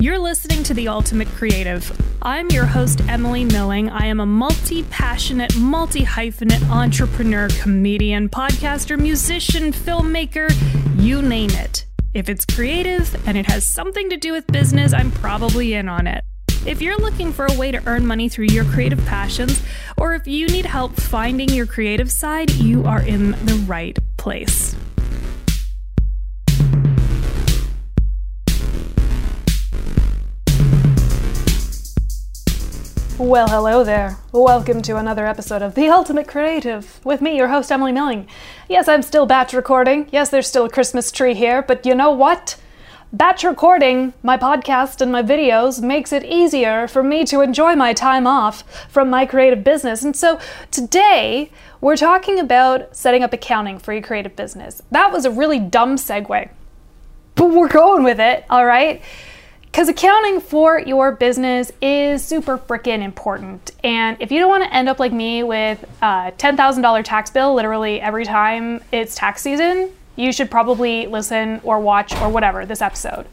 You're listening to The Ultimate Creative. I'm your host, Emily Milling. I am a multi passionate, multi hyphenate entrepreneur, comedian, podcaster, musician, filmmaker you name it. If it's creative and it has something to do with business, I'm probably in on it. If you're looking for a way to earn money through your creative passions, or if you need help finding your creative side, you are in the right place. Well, hello there. Welcome to another episode of The Ultimate Creative with me, your host, Emily Milling. Yes, I'm still batch recording. Yes, there's still a Christmas tree here, but you know what? Batch recording my podcast and my videos makes it easier for me to enjoy my time off from my creative business. And so today we're talking about setting up accounting for your creative business. That was a really dumb segue, but we're going with it, all right? Because accounting for your business is super freaking important. And if you don't want to end up like me with a $10,000 tax bill literally every time it's tax season, you should probably listen or watch or whatever this episode.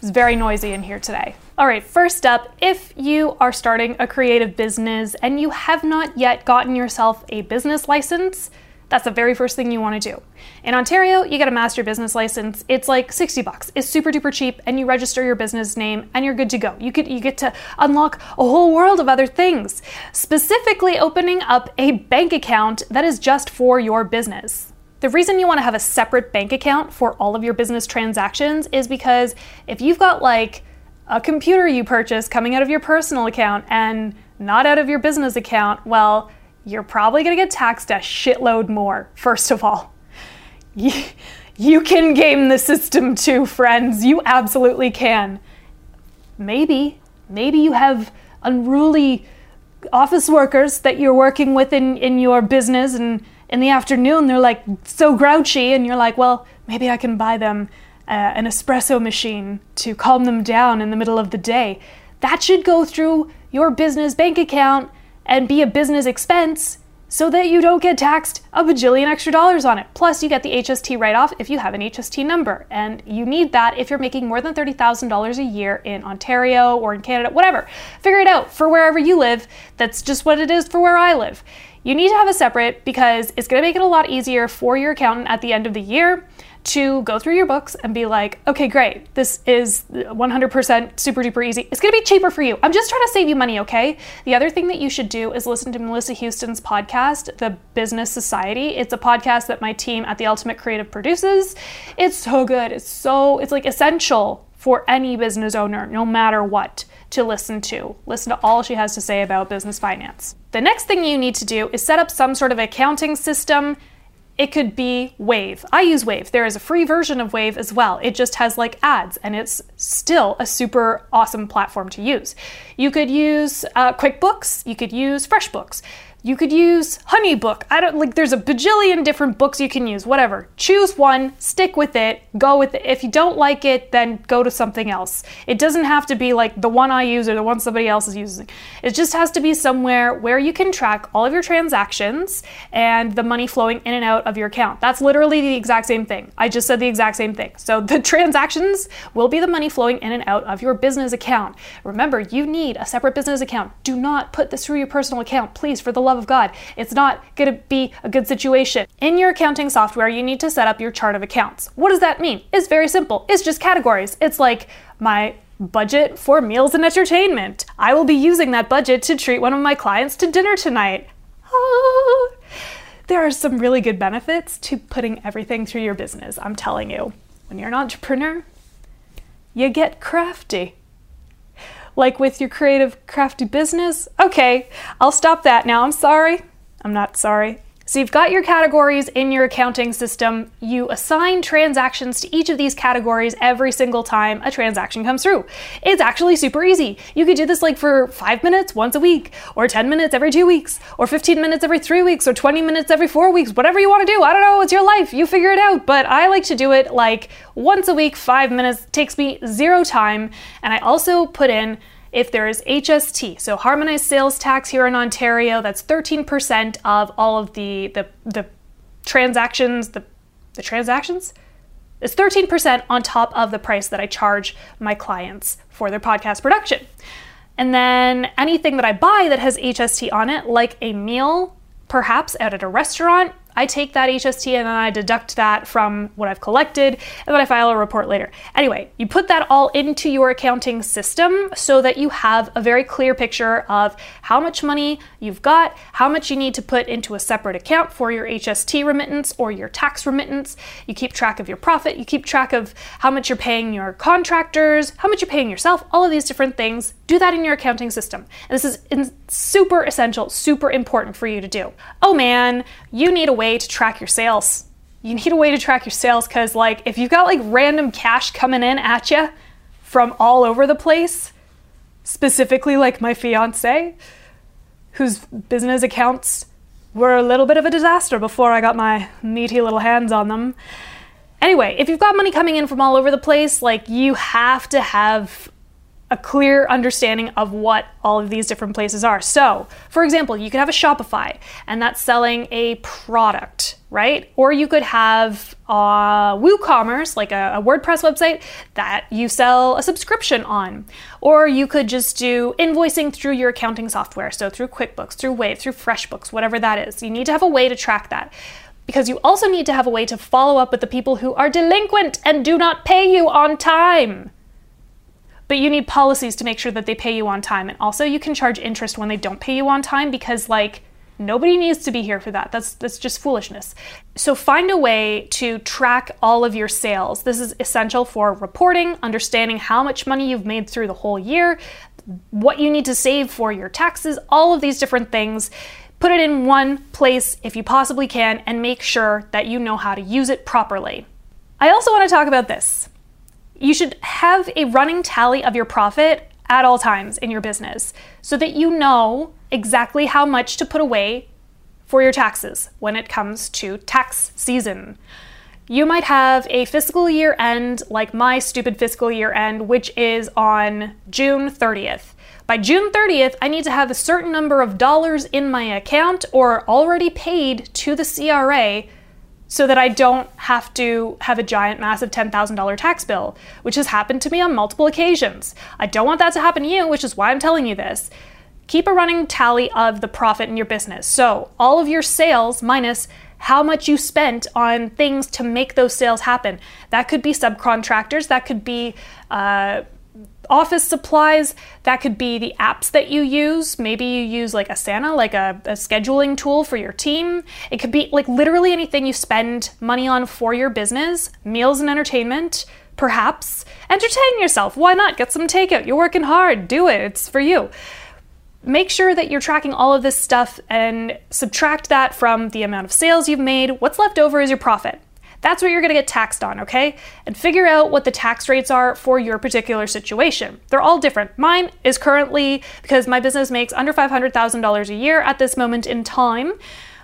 It's very noisy in here today. All right, first up, if you are starting a creative business and you have not yet gotten yourself a business license, that's the very first thing you want to do. In Ontario, you get a master business license. It's like 60 bucks. It's super duper cheap and you register your business name and you're good to go. You get you get to unlock a whole world of other things. Specifically opening up a bank account that is just for your business. The reason you want to have a separate bank account for all of your business transactions is because if you've got like a computer you purchase coming out of your personal account and not out of your business account, well, you're probably going to get taxed a shitload more, first of all. You, can game the system too, friends. You absolutely can. Maybe, maybe you have unruly office workers that you're working with in, in your business, and in the afternoon they're like so grouchy, and you're like, well, maybe I can buy them uh, an espresso machine to calm them down in the middle of the day. That should go through your business bank account and be a business expense so that you don't get taxed a bajillion extra dollars on it. Plus, you get the HST write off if you have an HST number. And you need that if you're making more than $30,000 a year in Ontario or in Canada, whatever. Figure it out for wherever you live. That's just what it is for where I live. You need to have a separate because it's going to make it a lot easier for your accountant at the end of the year to go through your books and be like, okay, great, this is 100% super duper easy. It's gonna be cheaper for you. I'm just trying to save you money, okay? The other thing that you should do is listen to Melissa Houston's podcast, The Business Society. It's a podcast that my team at The Ultimate Creative produces. It's so good. It's so, it's like essential for any business owner, no matter what, to listen to. Listen to all she has to say about business finance. The next thing you need to do is set up some sort of accounting system it could be Wave. I use Wave. There is a free version of Wave as well. It just has like ads and it's still a super awesome platform to use. You could use uh, QuickBooks, you could use FreshBooks. You could use HoneyBook. I don't like there's a bajillion different books you can use, whatever. Choose one, stick with it, go with it. If you don't like it, then go to something else. It doesn't have to be like the one I use or the one somebody else is using. It just has to be somewhere where you can track all of your transactions and the money flowing in and out of your account. That's literally the exact same thing. I just said the exact same thing. So the transactions will be the money flowing in and out of your business account. Remember, you need a separate business account. Do not put this through your personal account, please, for the love love of God. It's not going to be a good situation. In your accounting software, you need to set up your chart of accounts. What does that mean? It's very simple. It's just categories. It's like my budget for meals and entertainment. I will be using that budget to treat one of my clients to dinner tonight. Ah. There are some really good benefits to putting everything through your business, I'm telling you. When you're an entrepreneur, you get crafty like with your creative, crafty business. Okay, I'll stop that now. I'm sorry. I'm not sorry. So you've got your categories in your accounting system. You assign transactions to each of these categories every single time a transaction comes through. It's actually super easy. You could do this like for five minutes once a week, or 10 minutes every two weeks, or 15 minutes every three weeks, or 20 minutes every four weeks, whatever you want to do. I don't know, it's your life. You figure it out. But I like to do it like once a week, five minutes. Takes me zero time. And I also put in if there is HST, so harmonized sales tax here in Ontario, that's 13% of all of the the, the transactions, the the transactions? It's 13% on top of the price that I charge my clients for their podcast production. And then anything that I buy that has HST on it, like a meal, perhaps out at a restaurant, I take that HST and then I deduct that from what I've collected and then I file a report later. Anyway, you put that all into your accounting system so that you have a very clear picture of how much money you've got, how much you need to put into a separate account for your HST remittance or your tax remittance. You keep track of your profit, you keep track of how much you're paying your contractors, how much you're paying yourself, all of these different things. Do that in your accounting system. And this is super essential, super important for you to do. Oh man, you need a way to track your sales. You need a way to track your sales because, like, if you've got like random cash coming in at you from all over the place, specifically like my fiance, whose business accounts were a little bit of a disaster before I got my meaty little hands on them. Anyway, if you've got money coming in from all over the place, like you have to have a clear understanding of what all of these different places are. So, for example, you could have a Shopify and that's selling a product, right? Or you could have uh, WooCommerce, like a, a WordPress website that you sell a subscription on. Or you could just do invoicing through your accounting software, so through QuickBooks, through Wave, through FreshBooks, whatever that is. You need to have a way to track that because you also need to have a way to follow up with the people who are delinquent and do not pay you on time. But you need policies to make sure that they pay you on time. And also, you can charge interest when they don't pay you on time because, like, nobody needs to be here for that. That's that's just foolishness. So find a way to track all of your sales. This is essential for reporting, understanding how much money you've made through the whole year, what you need to save for your taxes, all of these different things. Put it in one place if you possibly can and make sure that you know how to use it properly. I also want to talk about this. You should have a running tally of your profit at all times in your business so that you know exactly how much to put away for your taxes when it comes to tax season. You might have a fiscal year end like my stupid fiscal year end, which is on June 30th. By June 30th, I need to have a certain number of dollars in my account or already paid to the CRA so that I don't have to have a giant, massive $10,000 tax bill, which has happened to me on multiple occasions. I don't want that to happen to you, which is why I'm telling you this. Keep a running tally of the profit in your business. So, all of your sales minus how much you spent on things to make those sales happen. That could be subcontractors, that could be uh, office supplies. That could be the apps that you use. Maybe you use like Asana, like a, a, scheduling tool for your team. It could be like literally anything you spend money on for your business, meals and entertainment, perhaps. Entertain yourself. Why not? Get some takeout. You're working hard. Do it. It's for you. Make sure that you're tracking all of this stuff and subtract that from the amount of sales you've made. What's left over is your profit. That's what you're going to get taxed on, okay? And figure out what the tax rates are for your particular situation. They're all different. Mine is currently, because my business makes under $500,000 a year at this moment in time,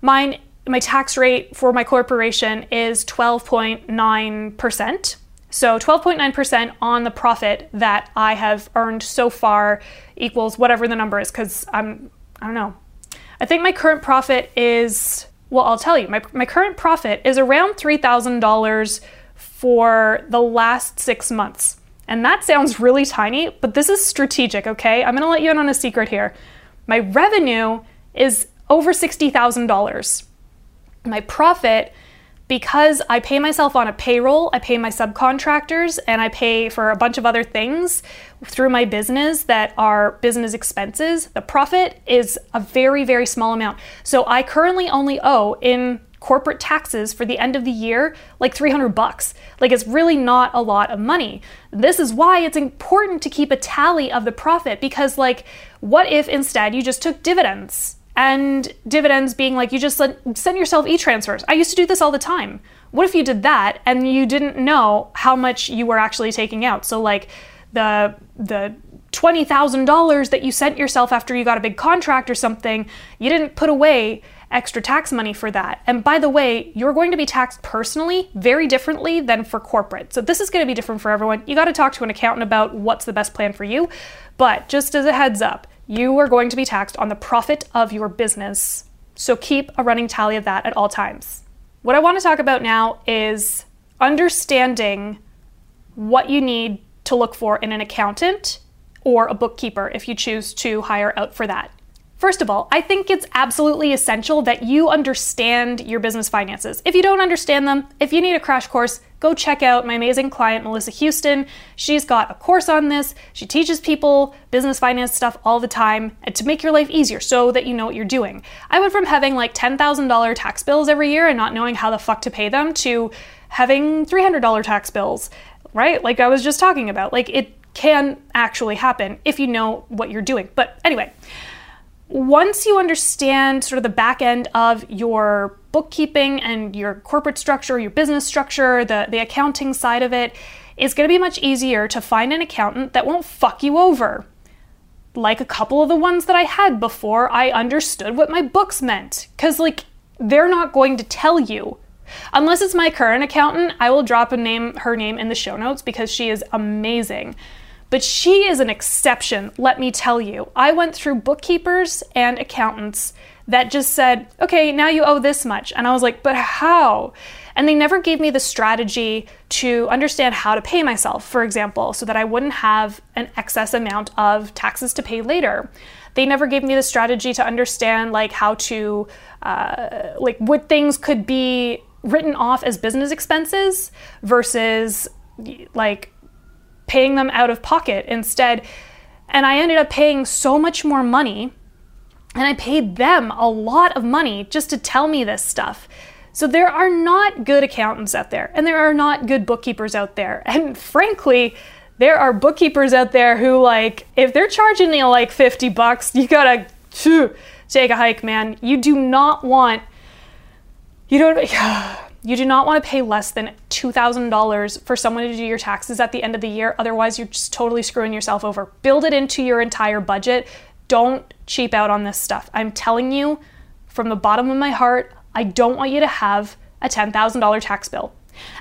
mine my tax rate for my corporation is 12.9%. So 12.9% on the profit that I have earned so far equals whatever the number is cuz I'm I don't know. I think my current profit is well, I'll tell you, my, my current profit is around $3,000 for the last six months. And that sounds really tiny, but this is strategic, okay? I'm gonna let you in on a secret here. My revenue is over $60,000. My profit because I pay myself on a payroll, I pay my subcontractors, and I pay for a bunch of other things through my business that are business expenses, the profit is a very, very small amount. So I currently only owe in corporate taxes for the end of the year like 300 bucks. Like it's really not a lot of money. This is why it's important to keep a tally of the profit because like what if instead you just took dividends? And dividends being like you just send yourself e-transfers. I used to do this all the time. What if you did that and you didn't know how much you were actually taking out? So like the the $20,000 that you sent yourself after you got a big contract or something, you didn't put away extra tax money for that. And by the way, you're going to be taxed personally very differently than for corporate. So this is going to be different for everyone. You got to talk to an accountant about what's the best plan for you. But just as a heads up, you are going to be taxed on the profit of your business. So keep a running tally of that at all times. What I want to talk about now is understanding what you need to look for in an accountant or a bookkeeper if you choose to hire out for that. First of all, I think it's absolutely essential that you understand your business finances. If you don't understand them, if you need a crash course, go check out my amazing client, Melissa Houston. She's got a course on this. She teaches people business finance stuff all the time and to make your life easier so that you know what you're doing. I went from having like $10,000 tax bills every year and not knowing how the fuck to pay them to having $300 tax bills, right? Like I was just talking about. Like it can actually happen if you know what you're doing. But anyway, once you understand sort of the back end of your bookkeeping and your corporate structure, your business structure, the, the accounting side of it, it's going to be much easier to find an accountant that won't fuck you over. Like a couple of the ones that I had before I understood what my books meant. Because, like, they're not going to tell you. Unless it's my current accountant, I will drop a name, her name in the show notes because she is amazing. But she is an exception, let me tell you. I went through bookkeepers and accountants that just said, okay, now you owe this much. And I was like, but how? And they never gave me the strategy to understand how to pay myself, for example, so that I wouldn't have an excess amount of taxes to pay later. They never gave me the strategy to understand like how to uh, like what things could be written off as business expenses versus like paying them out of pocket instead. And I ended up paying so much more money, and I paid them a lot of money just to tell me this stuff. So there are not good accountants out there, and there are not good bookkeepers out there. And frankly, there are bookkeepers out there who like if they're charging you like 50 bucks, you gotta take a hike, man. You do not want you don't You do not want to pay less than $2,000 for someone to do your taxes at the end of the year. Otherwise, you're just totally screwing yourself over. Build it into your entire budget. Don't cheap out on this stuff. I'm telling you from the bottom of my heart, I don't want you to have a $10,000 tax bill.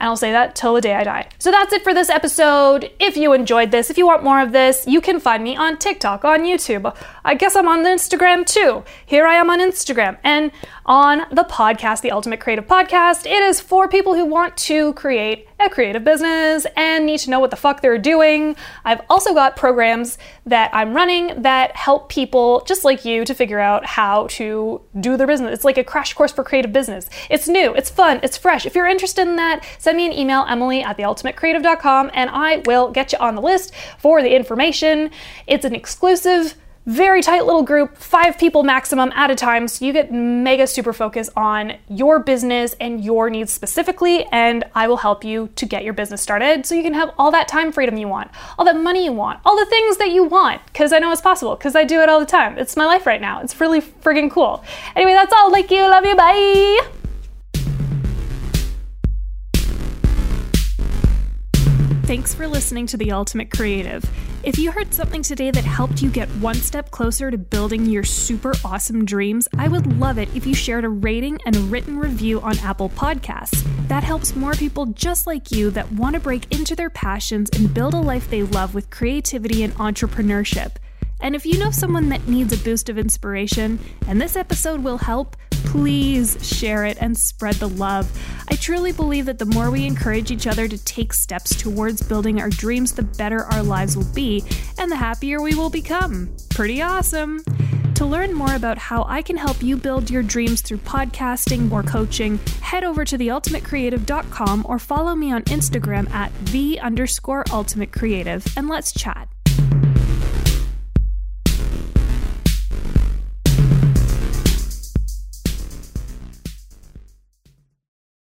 And I'll say that till the day I die. So that's it for this episode. If you enjoyed this, if you want more of this, you can find me on TikTok, on YouTube. I guess I'm on Instagram too. Here I am on Instagram. And on the podcast, the Ultimate Creative Podcast, it is for people who want to create a creative business and need to know what the fuck they're doing. I've also got programs that I'm running that help people just like you to figure out how to do their business. It's like a crash course for creative business. It's new, it's fun, it's fresh. If you're interested in that, send me an email, emily at theultimatecreative.com, and I will get you on the list for the information. It's an exclusive very tight little group, five people maximum at a time, so you get mega super focus on your business and your needs specifically, and I will help you to get your business started so you can have all that time freedom you want, all that money you want, all the things that you want, because I know it's possible, because I do it all the time. It's my life right now. It's really friggin' cool. Anyway, that's all. Like you, love you, bye! Thanks for listening to The Ultimate Creative. If you heard something today that helped you get one step closer to building your super awesome dreams, I would love it if you shared a rating and a written review on Apple Podcasts. That helps more people just like you that want to break into their passions and build a life they love with creativity and entrepreneurship. And if you know someone that needs a boost of inspiration and this episode will help, please share it and spread the love. I truly believe that the more we encourage each other to take steps towards building our dreams, the better our lives will be and the happier we will become. Pretty awesome! To learn more about how I can help you build your dreams through podcasting or coaching, head over to theultimatecreative.com or follow me on Instagram at the underscore ultimate creative and let's chat.